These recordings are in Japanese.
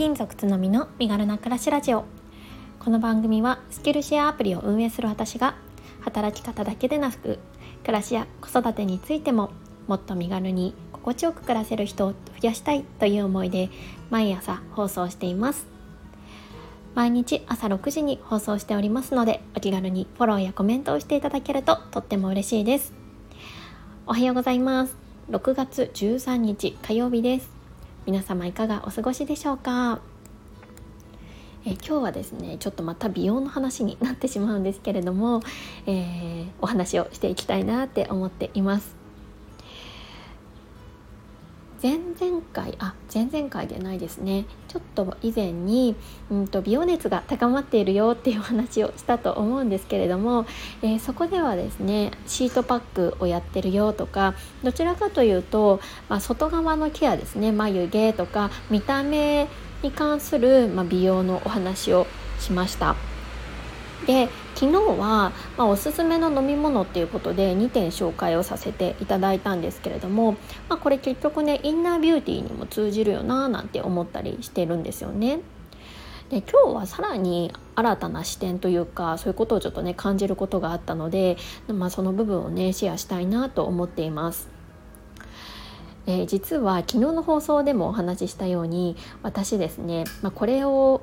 勤族つのみの身軽な暮らしラジオ。この番組はスキルシェアアプリを運営する私が働き方だけでなく暮らしや子育てについてももっと身軽に心地よく暮らせる人を増やしたいという思いで毎朝放送しています。毎日朝6時に放送しておりますのでお気軽にフォローやコメントをしていただけるととっても嬉しいです。おはようございます。6月13日火曜日です。皆様いかがお過ごしでしょうか？え今日はですねちょっとまた美容の話になってしまうんですけれども、えー、お話をしていきたいなって思っています。前々回あ前々回でないですねちょっと以前に、うんと、美容熱が高まっているよっていう話をしたと思うんですけれども、えー、そこではですねシートパックをやってるよとかどちらかというと、まあ、外側のケアですね眉毛とか見た目に関する、まあ、美容のお話をしました。で昨日は、まあ、おすすめの飲み物っていうことで2点紹介をさせていただいたんですけれども、まあ、これ結局ねインナービューティーにも通じるよななんて思ったりしてるんですよね。で今日はさらに新たな視点というかそういうことをちょっとね感じることがあったので、まあ、その部分をねシェアしたいなと思っています。えー、実は昨日の放送でもお話ししたように私ですね、まあ、これを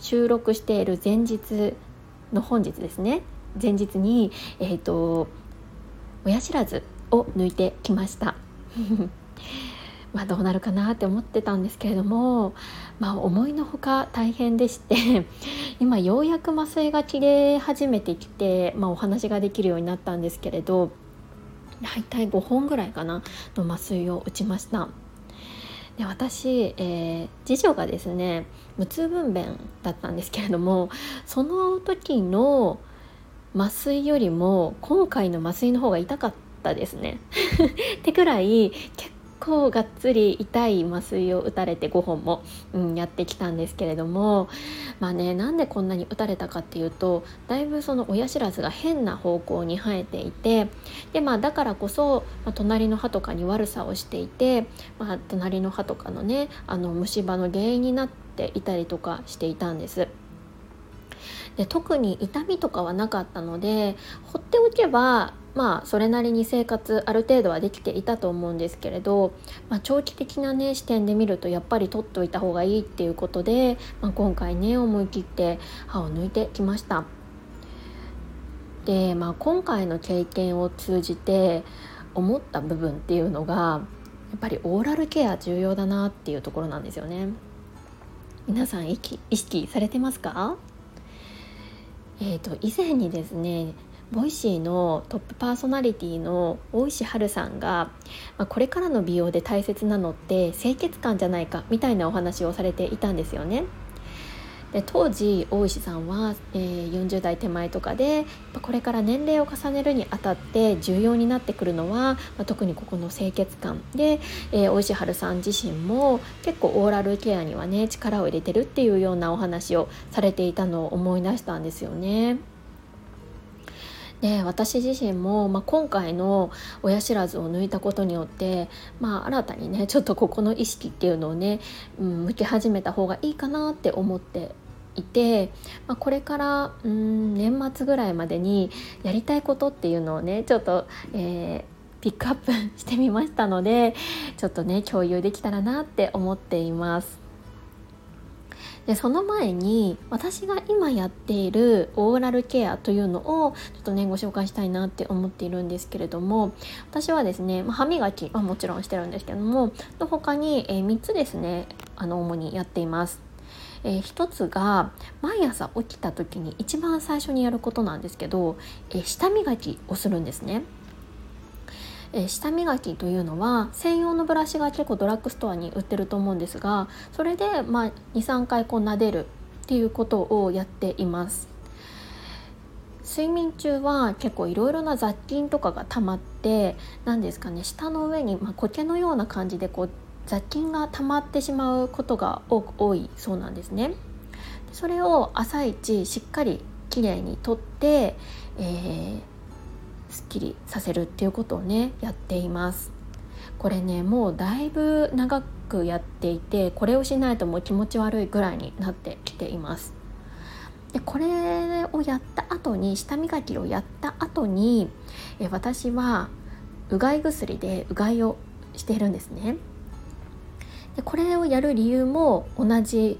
収録している前日の本日ですね前日に、えーと、親知らずを抜いてきました まあどうなるかなって思ってたんですけれども、まあ、思いのほか大変でして 今ようやく麻酔が切れ始めてきて、まあ、お話ができるようになったんですけれど大体5本ぐらいかなの麻酔を打ちました。で私、えー、次女がですね無痛分娩だったんですけれどもその時の麻酔よりも今回の麻酔の方が痛かったですね。ってくらい結構がっつり痛い麻酔を打たれて5本も、うん、やってきたんですけれどもまあねなんでこんなに打たれたかっていうとだいぶその親知らずが変な方向に生えていてでまあだからこそ、まあ、隣の歯とかに悪さをしていて、まあ、隣の歯とかのねあの虫歯の原因になっていたりとかしていたんです。で特に痛みとかはなかったので放っておけばまあそれなりに生活ある程度はできていたと思うんですけれど、まあ、長期的なね視点で見るとやっぱり取っておいた方がいいっていうことで、まあ、今回ね思い切って歯を抜いてきました。で、まあ、今回の経験を通じて思った部分っていうのがやっぱりオーラルケア重要だなっていうところなんですよね。皆さん意識されてますか？えーと以前にですね Voicy のトップパーソナリティの大石春さんが、まあ、これからの美容で大切なのって清潔感じゃないかみたいなお話をされていたんですよね。で当時大石さんは、えー、40代手前とかでこれから年齢を重ねるにあたって重要になってくるのは、まあ、特にここの清潔感で、えー、大石春さん自身も結構オーラルケアにはね力を入れてるっていうようなお話をされていたのを思い出したんですよね。で私自身も、まあ、今回の親知らずを抜いたことによって、まあ、新たにねちょっとここの意識っていうのをね、うん、向き始めた方がいいかなって思っていて、まあ、これからうん年末ぐらいまでにやりたいことっていうのをねちょっと、えー、ピックアップ してみましたのでちょっとね共有できたらなって思っています。でその前に私が今やっているオーラルケアというのをちょっとねご紹介したいなって思っているんですけれども私はですね、まあ、歯磨きはもちろんしてるんですけどもの他に、えー、3つですねあの主にやっています。えー、一つが毎朝起きた時に一番最初にやることなんですけど、えー、舌磨きをするんですね。え、舌磨きというのは専用のブラシが結構ドラッグストアに売ってると思うんですがそれで、まあ、23回こう撫でるっていうことをやっています。睡眠中は結構いろいろな雑菌とかが溜まって何ですかね舌の上に、まあ、苔のような感じでこう雑菌が溜まってしまうことが多く多いそうなんですね。それを朝一しっかりきれいにとって、えー、すっきりさせるっていうことをねやっています。これねもうだいぶ長くやっていてこれをしないともう気持ち悪いぐらいになってきていますでこれをやった後に舌磨きをやった後にえ私はうがい薬でうがいをしているんですねでこれをやる理由も同じ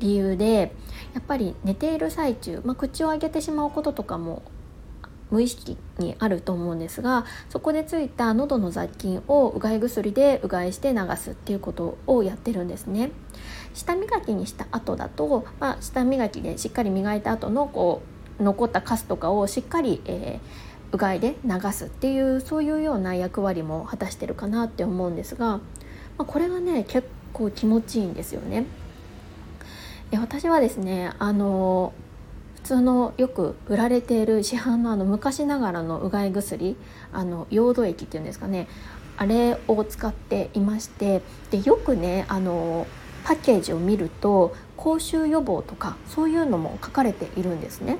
理由でやっぱり寝ている最中、まあ、口を開けてしまうこととかも無意識にあると思うんですがそこでついた喉の雑菌をうがい薬でうがいして流すっていうことをやってるんですね。舌磨きにした後だと、まあ、舌磨きでしっかり磨いた後のこう残ったカスとかをしっかり、えー、うがいで流すっていうそういうような役割も果たしてるかなって思うんですが、まあ、これがね結構気持ちいいんですよね。え私はですねあの普通のよく売られている市販のあの昔ながらのうがい薬あのヨード液っていうんですかねあれを使っていましてでよくねあのパッケージを見ると口臭予防とかそういうのも書かれているんですね。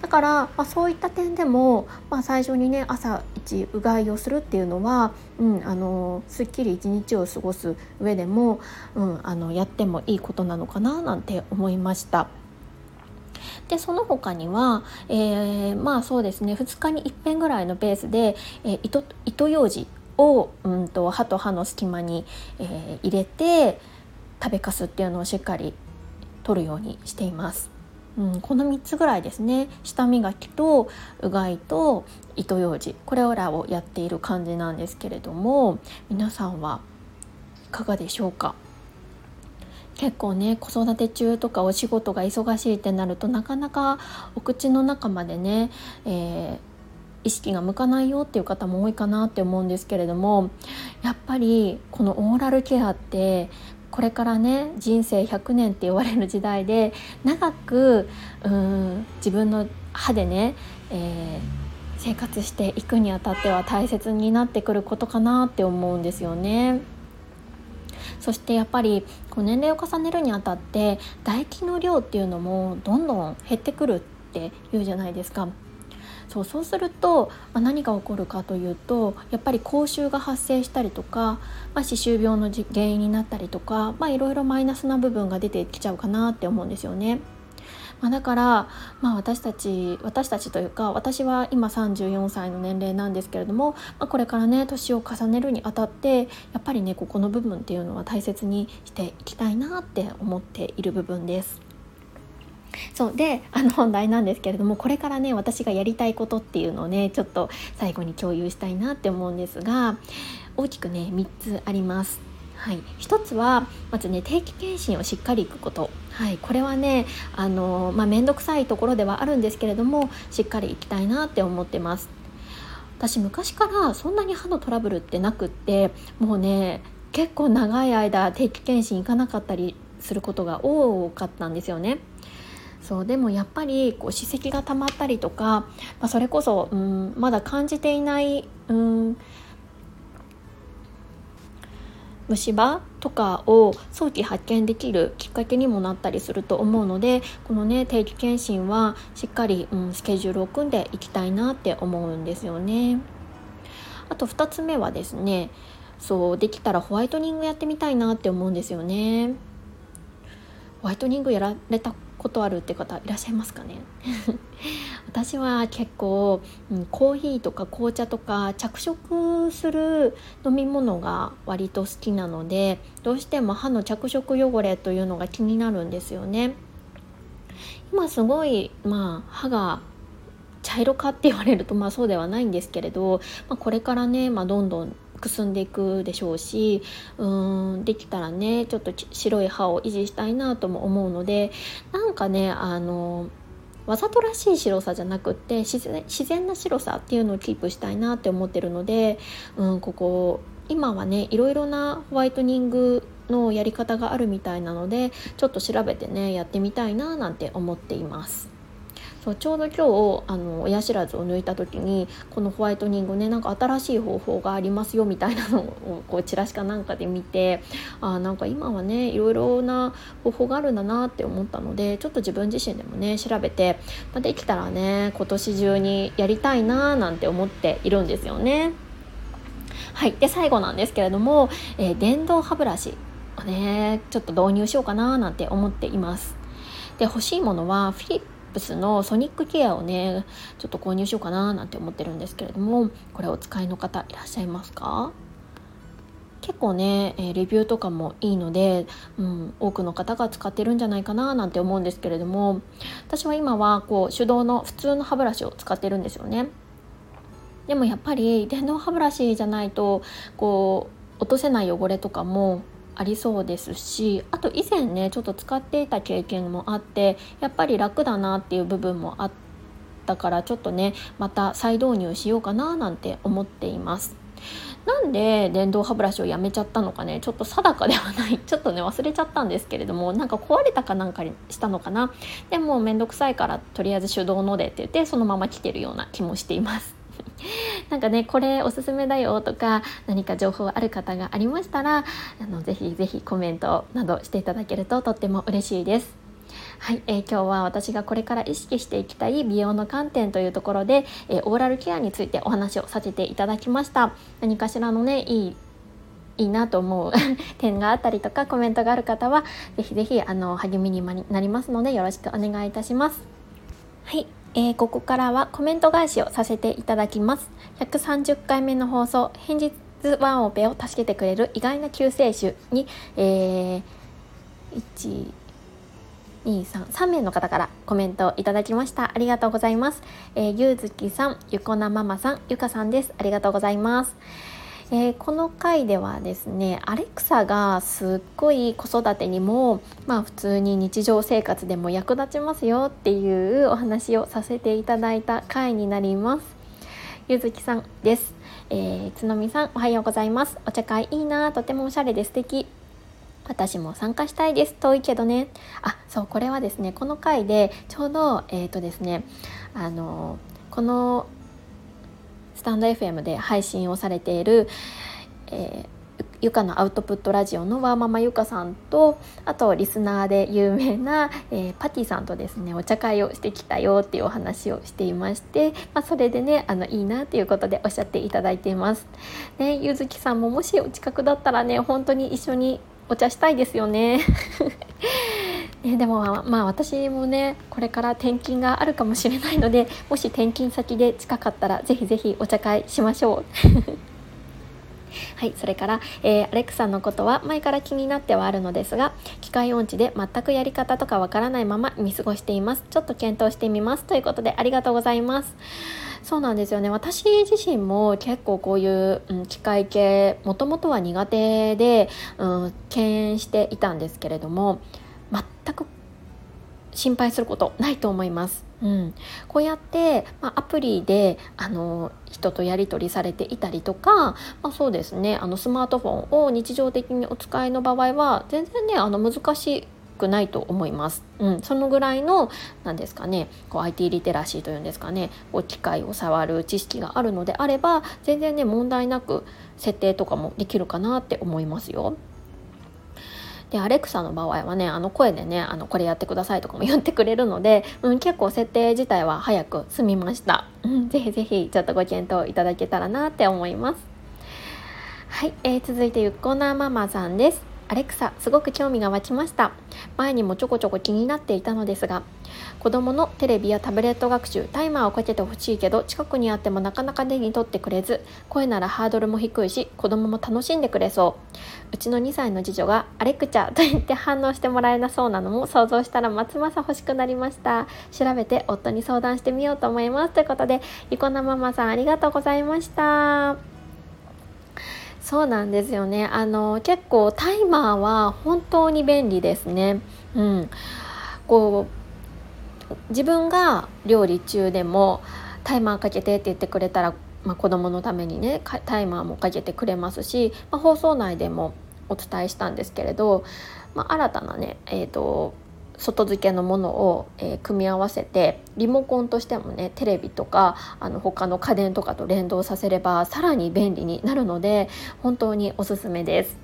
だから、まあ、そういった点でも、まあ、最初にね朝一うがいをするっていうのは、うん、あのすっきり一日を過ごす上でも、うん、あのやってもいいことなのかななんて思いました。でその他には、えー、まあそうですね2日に1遍ぐらいのペースで、えー、糸糸ようじを、うんと、歯と歯の隙間に、えー、入れて食べかすっていうのをしっかり取るようにしています。うん、この3つぐらいですね。舌磨きとうがいと糸ようじ。これらをやっている感じなんですけれども皆さんはいかがでしょうか？結構ね子育て中とかお仕事が忙しいってなるとなかなかお口の中までね、えー、意識が向かないよっていう方も多いかなって思うんですけれどもやっぱりこのオーラルケアってこれからね人生100年って言われる時代で長くうん自分の歯でね、えー、生活していくにあたっては大切になってくることかなって思うんですよね。そしてやっぱりこう年齢を重ねるにあたって唾液の量っていうのもどんどん減ってくるっていうじゃないですか。そうそうすると、まあ、何が起こるかというとやっぱり口臭が発生したりとか、まあ、歯周病の原因になったりとか、まあ、いろいろマイナスな部分が出てきちゃうかなって思うんですよね。まあ、だから、まあ、私たち私たちというか私は今34歳の年齢なんですけれども、まあ、これからね年を重ねるにあたってやっぱりねここの部分っていうのは大切にしていきたいなって思っている部分です。そうであの本題なんですけれどもこれからね私がやりたいことっていうのをねちょっと最後に共有したいなって思うんですが大きくね3つあります。はい、一つはまずね定期検診をしっかり行くこと、はい、これはねあの、まあ、面倒くさいところではあるんですけれどもしっかり行きたいなって思ってます。私昔からそんなに歯のトラブルってなくってもうね結構長い間定期検診行かなかったりすることが多かったんですよね。そう。でもやっぱりこう歯石が溜まったりとか、まあ、それこそ、うん、まだ感じていない、うん虫歯とかを早期発見できるきっかけにもなったりすると思うのでこのね定期検診はしっかり、うん、スケジュールを組んでいきたいなって思うんですよね。あと2つ目はですねそうできたらホワイトニングやってみたいなって思うんですよね。ホワイトニングやられたことあるって方いらっしゃいますかね？私は結構、うん、コーヒーとか紅茶とか着色する飲み物が割と好きなのでどうしても歯の着色汚れというのが気になるんですよね。今すごいまあ歯が茶色かって言われるとまあそうではないんですけれど、まあ、これからね、まあ、どんどんくすんでいくでしょうしうーんできたらねちょっと白い歯を維持したいなとも思うのでなんかねあのわざとらしい白さじゃなくって自然自然な白さっていうのをキープしたいなって思ってるので、うん、ここ今はねいろいろなホワイトニングのやり方があるみたいなのでちょっと調べてねやってみたいななんて思っています。そうちょうど今日あの親知らずを抜いた時にこのホワイトニングねなんか新しい方法がありますよみたいなのをこうチラシかなんかで見てあなんか今はねいろいろな方法があるんだなって思ったのでちょっと自分自身でもね調べて、まあ、できたらね今年中にやりたいななんて思っているんですよね。はい、で最後なんですけれども、えー、電動歯ブラシをねちょっと導入しようかななんて思っています。で欲しいものはフィリップスのソニックケアをねちょっと購入しようかななんて思ってるんですけれどもこれお使いの方いらっしゃいますか？結構ね、レビューとかもいいので、うん、多くの方が使ってるんじゃないかななんて思うんですけれども私は今はこう手動の普通の歯ブラシを使ってるんですよね。でもやっぱり電動歯ブラシじゃないとこう落とせない汚れとかもありそうですしあと以前ねちょっと使っていた経験もあってやっぱり楽だなっていう部分もあったからちょっとねまた再導入しようかななんて思っています。なんで電動歯ブラシをやめちゃったのかねちょっと定かではない。ちょっとね忘れちゃったんですけれどもなんか壊れたかなんかにしたのかな。でも面倒くさいからとりあえず手動のでって言ってそのまま来てるような気もしています。なんかねこれおすすめだよとか何か情報ある方がありましたらあのぜひぜひコメントなどしていただけるととっても嬉しいです。はい、えー、今日は私がこれから意識していきたい美容の観点というところで、えー、オーラルケアについてお話をさせていただきました。何かしらのねいいいいなと思う 点があったりとかコメントがある方はぜひぜひあの励みになりますのでよろしくお願いいたします。はい、えー、ここからはコメント返しをさせていただきます。130回目の放送「返日ワンオペを助けてくれる意外な救世主に」えー、1 233名の方からコメントをいただきました。ありがとうございます、えー、ゆうずきさんゆこなママさんゆかさんです。ありがとうございます。えー、この回ではですねアレクサがすっごい子育てにもまあ普通に日常生活でも役立ちますよっていうお話をさせていただいた回になります。ゆずきさんです、えー、つのみさんおはようございます。お茶会いいなとてもおしゃれで素敵。私も参加したいです。遠いけどね。あそうこれはですねこの回でちょうどえっ、ー、とですねあのこのスタンド FM で配信をされている、えー、ゆかのアウトプットラジオのワーママゆかさんとあとリスナーで有名な、えー、パティさんとですねお茶会をしてきたよっていうお話をしていまして、まあ、それでねあのいいなっていうことでおっしゃっていただいています。ね、ゆずきさんももしお近くだったらね本当に一緒にお茶したいですよねね、でもまあ私もねこれから転勤があるかもしれないので もし転勤先で近かったらぜひぜひお茶会しましょう。はいそれから、えー、アレクさんのことは前から気になってはあるのですが機械音痴で全くやり方とかわからないまま見過ごしています。ちょっと検討してみます。ということでありがとうございます。そうなんですよね。私自身も結構こういう、うん、機械系もともとは苦手で、うん、敬遠していたんですけれども全く心配することないと思います。うん、こうやって、まあ、アプリであの人とやり取りされていたりとか、まあ、そうですねあのスマートフォンを日常的にお使いの場合は全然ねあの難しくないと思います。うん、そのぐらいの何ですかねこう IT リテラシーというんですかねこう機械を触る知識があるのであれば全然ね問題なく設定とかもできるかなって思いますよ。でアレクサの場合はねあの声でねあのこれやってくださいとかも言ってくれるので、うん、結構設定自体は早く済みました、うん、ぜひぜひちょっとご検討いただけたらなって思います。はい、えー、続いてゆっこなママさんです。アレクサすごく興味が湧きました。前にもちょこちょこ気になっていたのですが子供のテレビやタブレット学習タイマーをかけてほしいけど近くにあってもなかなか手に取ってくれず声ならハードルも低いし子供も楽しんでくれそう。うちの2歳の次女がアレクチャと言って反応してもらえなそうなのも想像したらますます欲しくなりました。調べて夫に相談してみようと思います。ということでゆこなママさんありがとうございました。そうなんですよねあの結構タイマーは本当に便利ですね。うん、こう自分が料理中でもタイマーかけてって言ってくれたら、まあ、子供のためにねタイマーもかけてくれますし、まあ、放送内でもお伝えしたんですけれど、まあ、新たなね、えーと外付けのものを、えー、組み合わせてリモコンとしてもねテレビとかあの他の家電とかと連動させればさらに便利になるので本当におすすめです。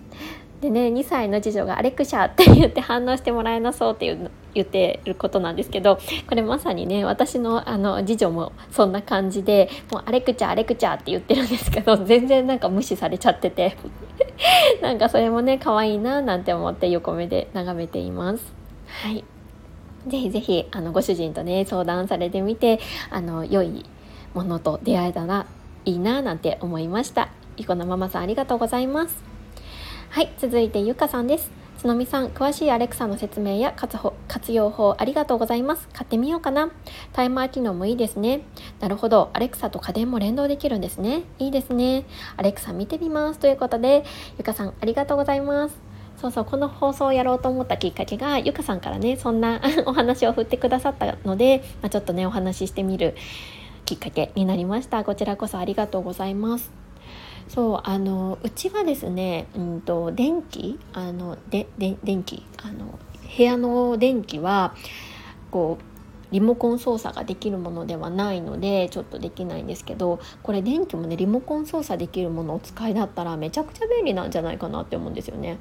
でね2歳の次女が「アレクシャ」って言って反応してもらえなそうっていう言ってることなんですけどこれまさにね私のあの次女もそんな感じでもうアレクチャアレクチャって言ってるんですけど全然なんか無視されちゃってて なんかそれもね可愛いななんて思って横目で眺めています。はい。ぜひぜひあのご主人とね相談されてみてあの良いものと出会えたらいいななんて思いました。いこのママさんありがとうございます。はい続いてゆかさんです。つのみさん詳しいアレクサの説明や活用法ありがとうございます。買ってみようかな。タイマー機能もいいですね。なるほど。アレクサと家電も連動できるんですね。いいですね。アレクサ見てみます。ということでゆかさんありがとうございます。そうそうこの放送をやろうと思ったきっかけがゆかさんからねそんな お話を振ってくださったので、まあ、ちょっとねお話ししてみるきっかけになりましたこちらこそありがとうございますそうあのうちはですね、うんと、電気あのでで電気あの部屋の電気はこうリモコン操作ができるものではないのでちょっとできないんですけどこれ電気もねリモコン操作できるものをお使いだったらめちゃくちゃ便利なんじゃないかなって思うんですよね。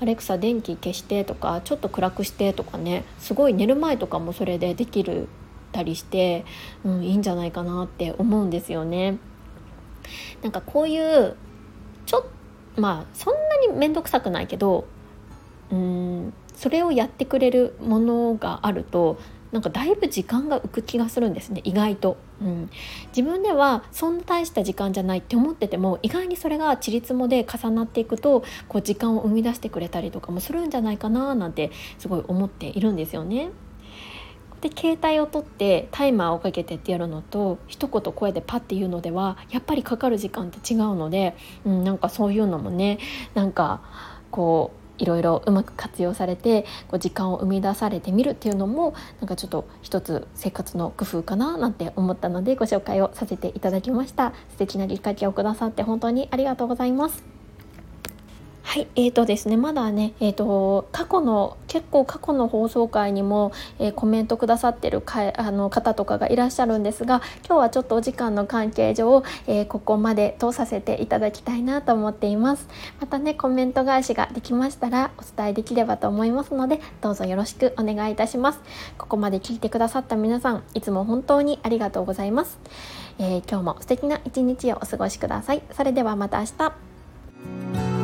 アレクサ電気消してとかちょっと暗くしてとかねすごい寝る前とかもそれでできるたりして、うん、いいんじゃないかなって思うんですよね。なんかこういうちょまあそんなに面倒くさくないけどうんそれをやってくれるものがあるとなんかだいぶ時間が浮く気がするんですね意外と、うん、自分ではそんな大した時間じゃないって思ってても意外にそれがちりつもで重なっていくとこう時間を生み出してくれたりとかもするんじゃないかななんてすごい思っているんですよね。で携帯を取ってタイマーをかけてってやるのと一言声でパッて言うのではやっぱりかかる時間って違うので、うん、なんかそういうのもねなんかこういろいろうまく活用されてこう時間を生み出されてみるっていうのもなんかちょっと一つ生活の工夫かななんて思ったのでご紹介をさせていただきました。素敵なきっかけをくださって本当にありがとうございます。はい、えーとですね、まだね、えーと、過去の結構過去の放送回にも、えー、コメントくださってるかあの方とかがいらっしゃるんですが今日はちょっとお時間の関係上、えー、ここまで通させていただきたいなと思っています。またねコメント返しができましたらお伝えできればと思いますのでどうぞよろしくお願いいたします。ここまで聞いてくださった皆さんいつも本当にありがとうございます、えー、今日も素敵な一日をお過ごしください。それではまた明日。